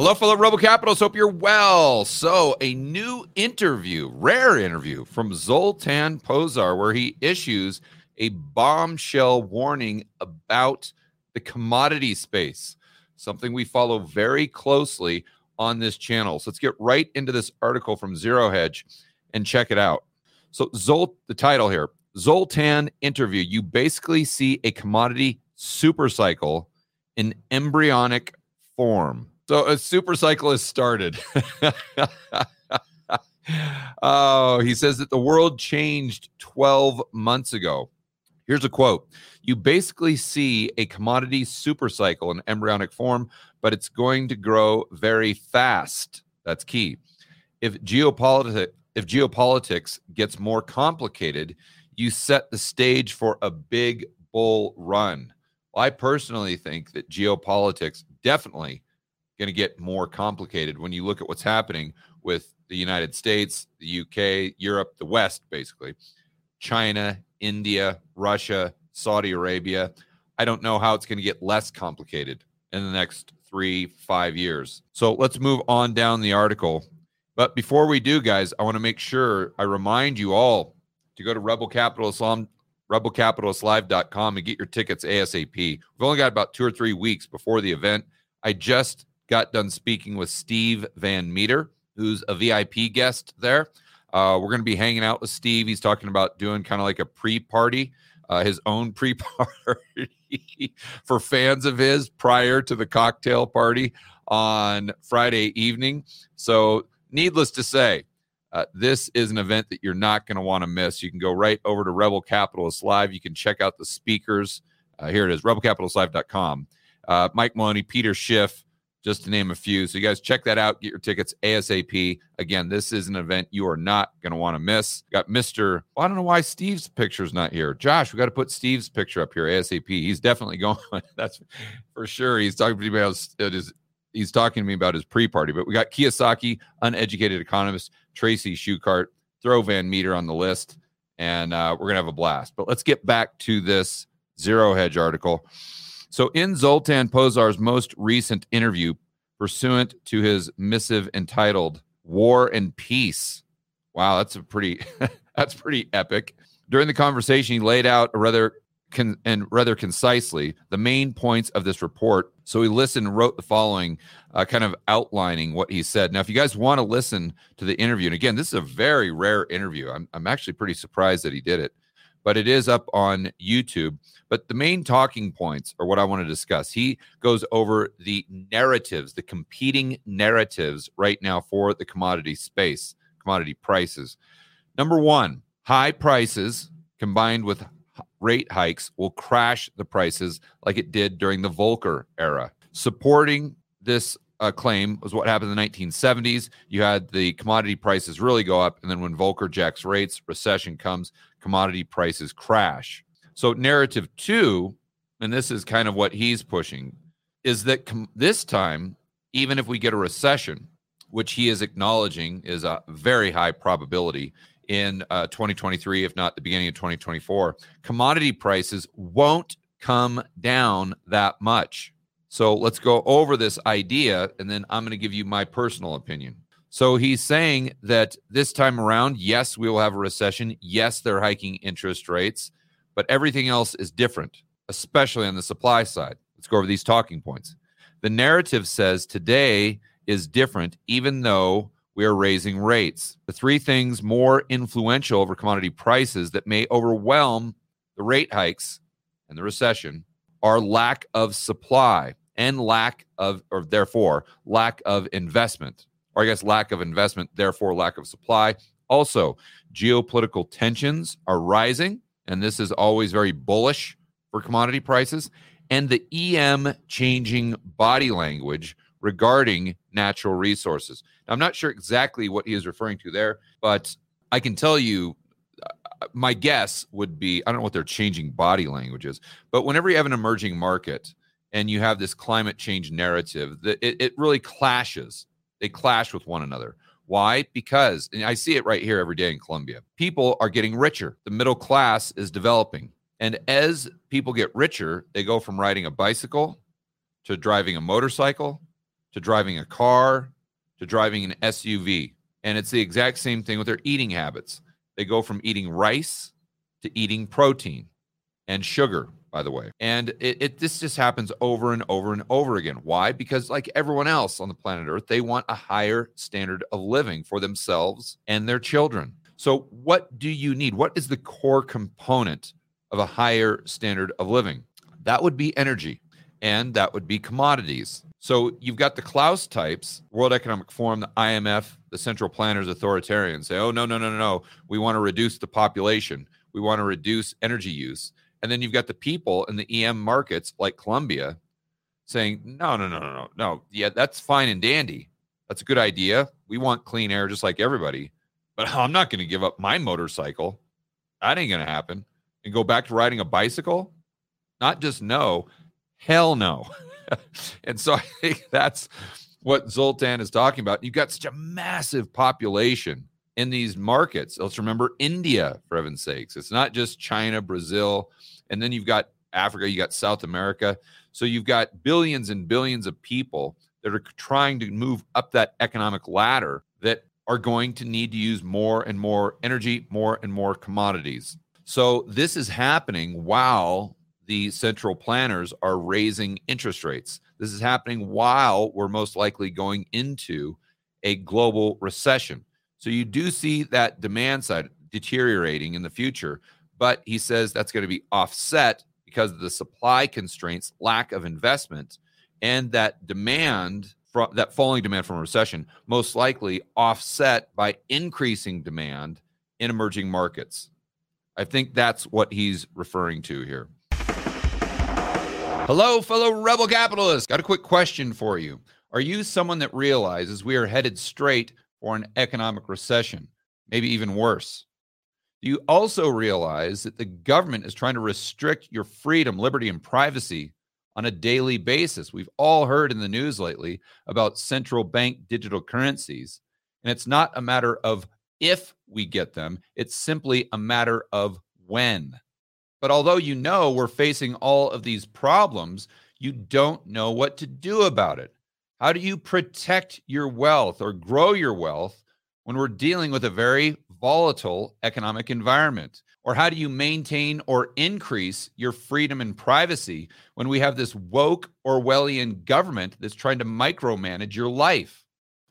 Hello, fellow Rebel Capitals. Hope you're well. So, a new interview, rare interview from Zoltan Pozsar, where he issues a bombshell warning about the commodity space, something we follow very closely on this channel. So, let's get right into this article from Zero Hedge and check it out. So, Zolt, the title here Zoltan interview. You basically see a commodity super cycle in embryonic form. So a super cycle has started. oh, he says that the world changed 12 months ago. Here's a quote You basically see a commodity super cycle in embryonic form, but it's going to grow very fast. That's key. If geopolitics if geopolitics gets more complicated, you set the stage for a big bull run. I personally think that geopolitics definitely going to get more complicated when you look at what's happening with the United States, the UK, Europe, the West, basically, China, India, Russia, Saudi Arabia. I don't know how it's going to get less complicated in the next three, five years. So let's move on down the article. But before we do, guys, I want to make sure I remind you all to go to Rebel Capitalist Live, rebelcapitalistlive.com and get your tickets ASAP. We've only got about two or three weeks before the event. I just got done speaking with Steve Van Meter, who's a VIP guest there. Uh, we're going to be hanging out with Steve. He's talking about doing kind of like a pre party, uh, his own pre party for fans of his prior to the cocktail party on Friday evening. So, needless to say, uh, this is an event that you're not going to want to miss. You can go right over to Rebel Capitalist Live. You can check out the speakers. Uh, here it is, rebelcapitalistlive.com. Uh, Mike Maloney, Peter Schiff, just to name a few. So you guys check that out. Get your tickets ASAP. Again, this is an event you are not going to want to miss. Got Mr. Well, I don't know why Steve's picture's not here. Josh, we got to put Steve's picture up here ASAP. He's definitely going. That's for sure. He's talking to me about his, he's talking to me about his pre-party. But we got Kiyosaki, uneducated economist, Tracy Schuchart, throw Van Meter on the list, and uh, we're gonna have a blast. But let's get back to this zero hedge article. So, in Zoltan Pozsar's most recent interview, pursuant to his missive entitled "War and Peace," wow, that's a pretty that's pretty epic. During the conversation, he laid out rather con- and rather concisely the main points of this report. So he listened and wrote the following, uh, kind of outlining what he said. Now, if you guys want to listen to the interview, and again, this is a very rare interview. I'm, I'm actually pretty surprised that he did it but it is up on YouTube. But the main talking points are what I want to discuss. He goes over the narratives, the competing narratives right now for the commodity space, commodity prices. Number one, high prices combined with rate hikes will crash the prices like it did during the Volcker era. Supporting this uh, claim was what happened in the 1970s. You had the commodity prices really go up, and then when Volcker jacks rates, recession comes, commodity prices crash. So, narrative two, and this is kind of what he's pushing, is that com- this time, even if we get a recession, which he is acknowledging is a very high probability in uh, 2023, if not the beginning of 2024, commodity prices won't come down that much. So let's go over this idea, and then I'm going to give you my personal opinion. So he's saying that this time around, yes, we will have a recession. Yes, they're hiking interest rates, but everything else is different, especially on the supply side. Let's go over these talking points. The narrative says today is different, even though we are raising rates. The three things more influential over commodity prices that may overwhelm the rate hikes and the recession are lack of supply and lack of, or therefore, lack of investment, or I guess lack of investment, therefore, lack of supply. Also, geopolitical tensions are rising, and this is always very bullish for commodity prices, and the EM changing body language regarding natural resources. Now, I'm not sure exactly what he is referring to there, but I can tell you uh, my guess would be I don't know what they're changing body language is, but whenever you have an emerging market, and you have this climate change narrative that it, it really clashes they clash with one another. Why? Because and i see it right here every day in colombia people are getting richer. The middle class is developing. And as people get richer they go from riding a bicycle to driving a motorcycle to driving a car to driving an SUV. And it's the exact same thing with their eating habits. They go from eating rice to eating protein and sugar, by the way. And it, it, this just happens over and over and over again. Why? Because like everyone else on the planet Earth, they want a higher standard of living for themselves and their children. So what do you need? What is the core component of a higher standard of living? That would be energy and that would be commodities. So you've got the Klaus types, World Economic Forum, the IMF, the central planners, authoritarians say, oh, no, no, no, no, no. We want to reduce the population. We want to reduce energy use. And then you've got the people in the EM markets like Colombia saying, no, no, no, no, no, no. Yeah, that's fine and dandy. That's a good idea. We want clean air just like everybody. But I'm not going to give up my motorcycle. That ain't going to happen. And go back to riding a bicycle? Not just no, hell no. and so I think that's what Zoltan is talking about. You've got such a massive population in these markets. Let's remember India, for heaven's sakes. It's not just China, Brazil, and then you've got Africa, you got South America. So you've got billions and billions of people that are trying to move up that economic ladder that are going to need to use more and more energy, more and more commodities. So this is happening while the central planners are raising interest rates. This is happening while we're most likely going into a global recession. So you do see that demand side deteriorating in the future, but he says that's going to be offset because of the supply constraints, lack of investment, and that demand from that falling demand from a recession most likely offset by increasing demand in emerging markets. I think that's what he's referring to here. Hello, fellow rebel capitalists. Got a quick question for you. Are you someone that realizes we are headed straight or an economic recession, maybe even worse. Do you also realize that the government is trying to restrict your freedom, liberty, and privacy on a daily basis? We've all heard in the news lately about central bank digital currencies. And it's not a matter of if we get them, it's simply a matter of when. But although you know we're facing all of these problems, you don't know what to do about it. How do you protect your wealth or grow your wealth when we're dealing with a very volatile economic environment? Or how do you maintain or increase your freedom and privacy when we have this woke Orwellian government that's trying to micromanage your life?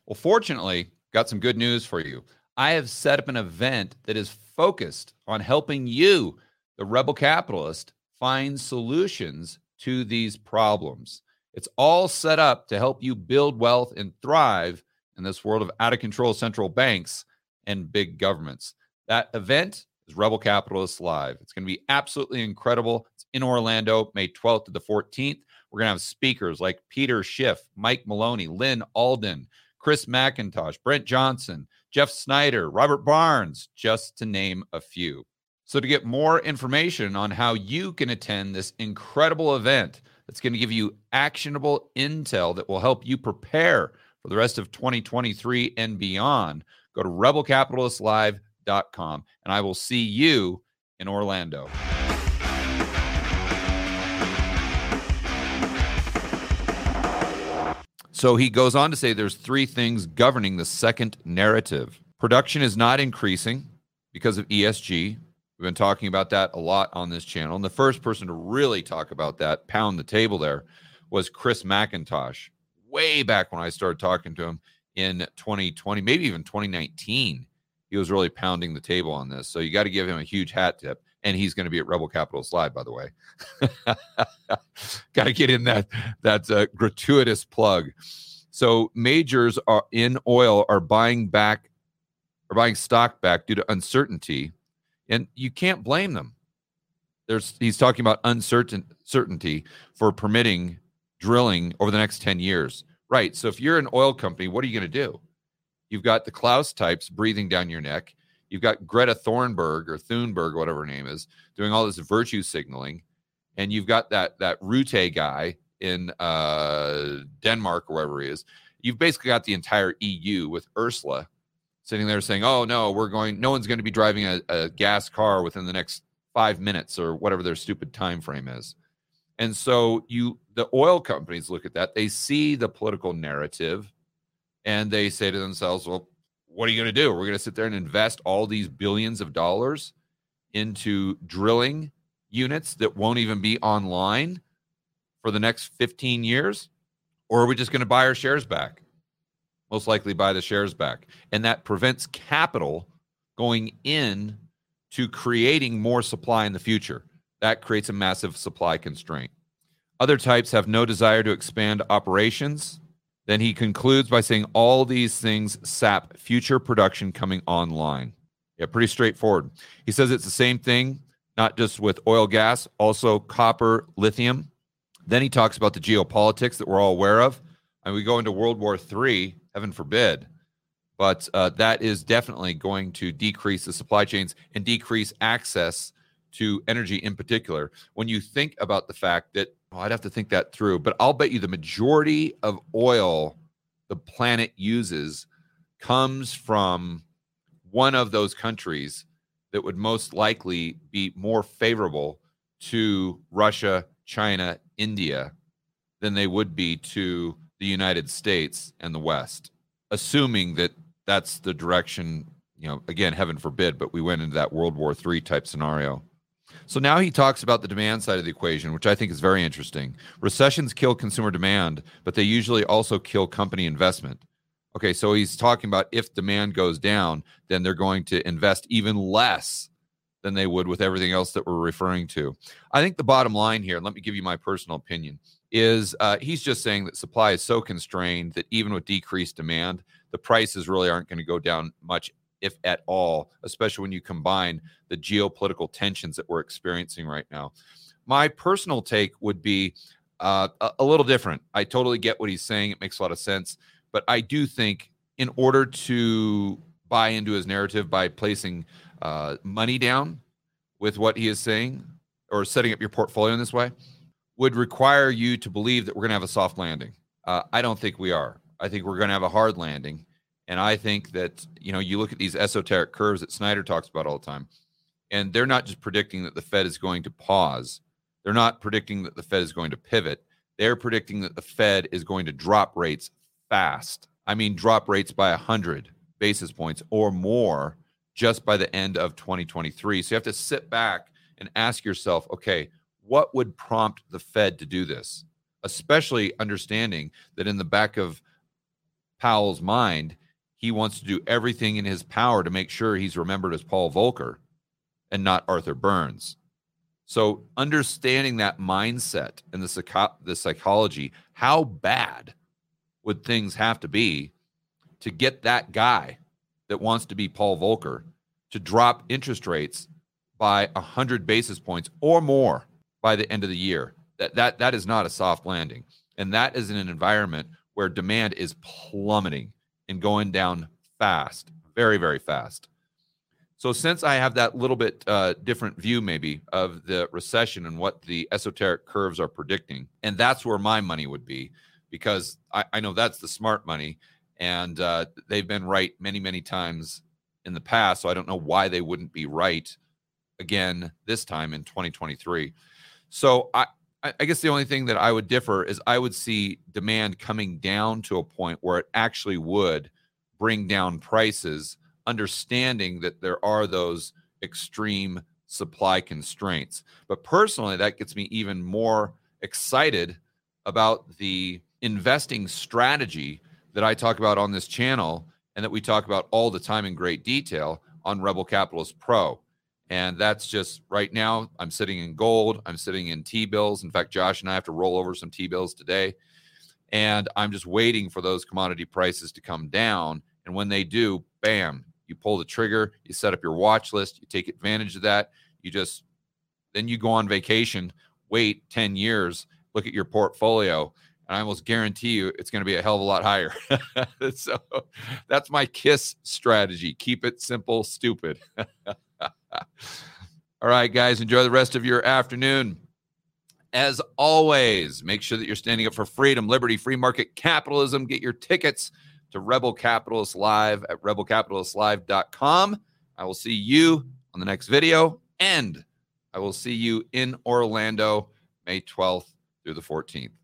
Well, fortunately, got some good news for you. I have set up an event that is focused on helping you, the rebel capitalist, find solutions to these problems. It's all set up to help you build wealth and thrive in this world of out of control central banks and big governments. That event is Rebel Capitalists Live. It's going to be absolutely incredible. It's in Orlando, May 12th to the 14th. We're going to have speakers like Peter Schiff, Mike Maloney, Lyn Alden, Chris MacIntosh, Brent Johnson, Jeff Snyder, Robert Barnes, just to name a few. So, to get more information on how you can attend this incredible event, that's going to give you actionable intel that will help you prepare for the rest of 2023 and beyond. Go to rebelcapitalistlive.com and I will see you in Orlando. So he goes on to say there's three things governing the second narrative. Production is not increasing because of ESG, We've been talking about that a lot on this channel. And the first person to really talk about that, pound the table there, was Chris MacIntosh. Way back when I started talking to him in 2020, maybe even 2019, he was really pounding the table on this. So you got to give him a huge hat tip. And he's going to be at Rebel Capitalist Live, by the way. got to get in that that uh, gratuitous plug. So majors are in oil are buying back, are buying stock back due to uncertainty and you can't blame them. There's he's talking about uncertain certainty for permitting drilling over the next 10 years. Right. So if you're an oil company, what are you going to do? You've got the Klaus types breathing down your neck. You've got Greta Thornburg or Thunberg, whatever her name is, doing all this virtue signaling. And you've got that that Rutte guy in uh, Denmark or wherever he is. You've basically got the entire EU with Ursula sitting there saying, "Oh no, we're going. No one's going to be driving a, a gas car within the next five minutes or whatever their stupid time frame is." And so you, the oil companies look at that, they see the political narrative and they say to themselves, well, what are you going to do? We're going to sit there and invest all these billions of dollars into drilling units that won't even be online for the next 15 years? Or are we just going to buy our shares back? Most likely buy the shares back. And that prevents capital going in to creating more supply in the future. That creates a massive supply constraint. Other types have no desire to expand operations. Then he concludes by saying all these things sap future production coming online. Yeah, pretty straightforward. He says it's the same thing, not just with oil, gas, also copper, lithium. Then he talks about the geopolitics that we're all aware of. And we go into World War III, heaven forbid. But uh, that is definitely going to decrease the supply chains and decrease access to energy in particular. When you think about the fact that Oh, I'd have to think that through, but I'll bet you the majority of oil the planet uses comes from one of those countries that would most likely be more favorable to Russia, China, India than they would be to the United States and the West, assuming that that's the direction, you know, again, heaven forbid, but we went into that World War III type scenario. So now he talks about the demand side of the equation, which I think is very interesting. Recessions kill consumer demand, but they usually also kill company investment. Okay, so he's talking about if demand goes down, then they're going to invest even less than they would with everything else that we're referring to. I think the bottom line here, let me give you my personal opinion, is uh, he's just saying that supply is so constrained that even with decreased demand, the prices really aren't going to go down much if at all, especially when you combine the geopolitical tensions that we're experiencing right now. My personal take would be uh, a, a little different. I totally get what he's saying, it makes a lot of sense. But I do think in order to buy into his narrative by placing uh, money down with what he is saying or setting up your portfolio in this way would require you to believe that we're going to have a soft landing. Uh, I don't think we are. I think we're going to have a hard landing. And I think that, you know, you look at these esoteric curves that Snyder talks about all the time, and they're not just predicting that the Fed is going to pause. They're not predicting that the Fed is going to pivot. They're predicting that the Fed is going to drop rates fast. I mean, drop rates by 100 basis points or more just by the end of 2023. So you have to sit back and ask yourself, okay, what would prompt the Fed to do this? Especially understanding that in the back of Powell's mind, he wants to do everything in his power to make sure he's remembered as Paul Volcker and not Arthur Burns. So understanding that mindset and the, psycho- the psychology, how bad would things have to be to get that guy that wants to be Paul Volcker to drop interest rates by 100 basis points or more by the end of the year? That, that, that is not a soft landing. And that is in an environment where demand is plummeting and going down fast, very, very fast. So, since I have that little bit uh, different view, maybe, of the recession and what the esoteric curves are predicting, and that's where my money would be, because I, I know that's the smart money, and uh, they've been right many, many times in the past. So, I don't know why they wouldn't be right again this time in 2023. So, I, I guess the only thing that I would differ is I would see demand coming down to a point where it actually would bring down prices, understanding that there are those extreme supply constraints. But personally, that gets me even more excited about the investing strategy that I talk about on this channel and that we talk about all the time in great detail on Rebel Capitalist Pro. And that's just right now. I'm sitting in gold. I'm sitting in T bills. In fact, Josh and I have to roll over some T bills today. And I'm just waiting for those commodity prices to come down. And when they do, bam, you pull the trigger, you set up your watch list, you take advantage of that. You just, then you go on vacation, wait 10 years, look at your portfolio, and I almost guarantee you it's going to be a hell of a lot higher. so that's my KISS strategy. Keep it simple, stupid. All right, guys, enjoy the rest of your afternoon. As always, make sure that you're standing up for freedom, liberty, free market capitalism. Get your tickets to Rebel Capitalist Live at rebelcapitalistlive.com. I will see you on the next video, and I will see you in Orlando May 12th through the 14th.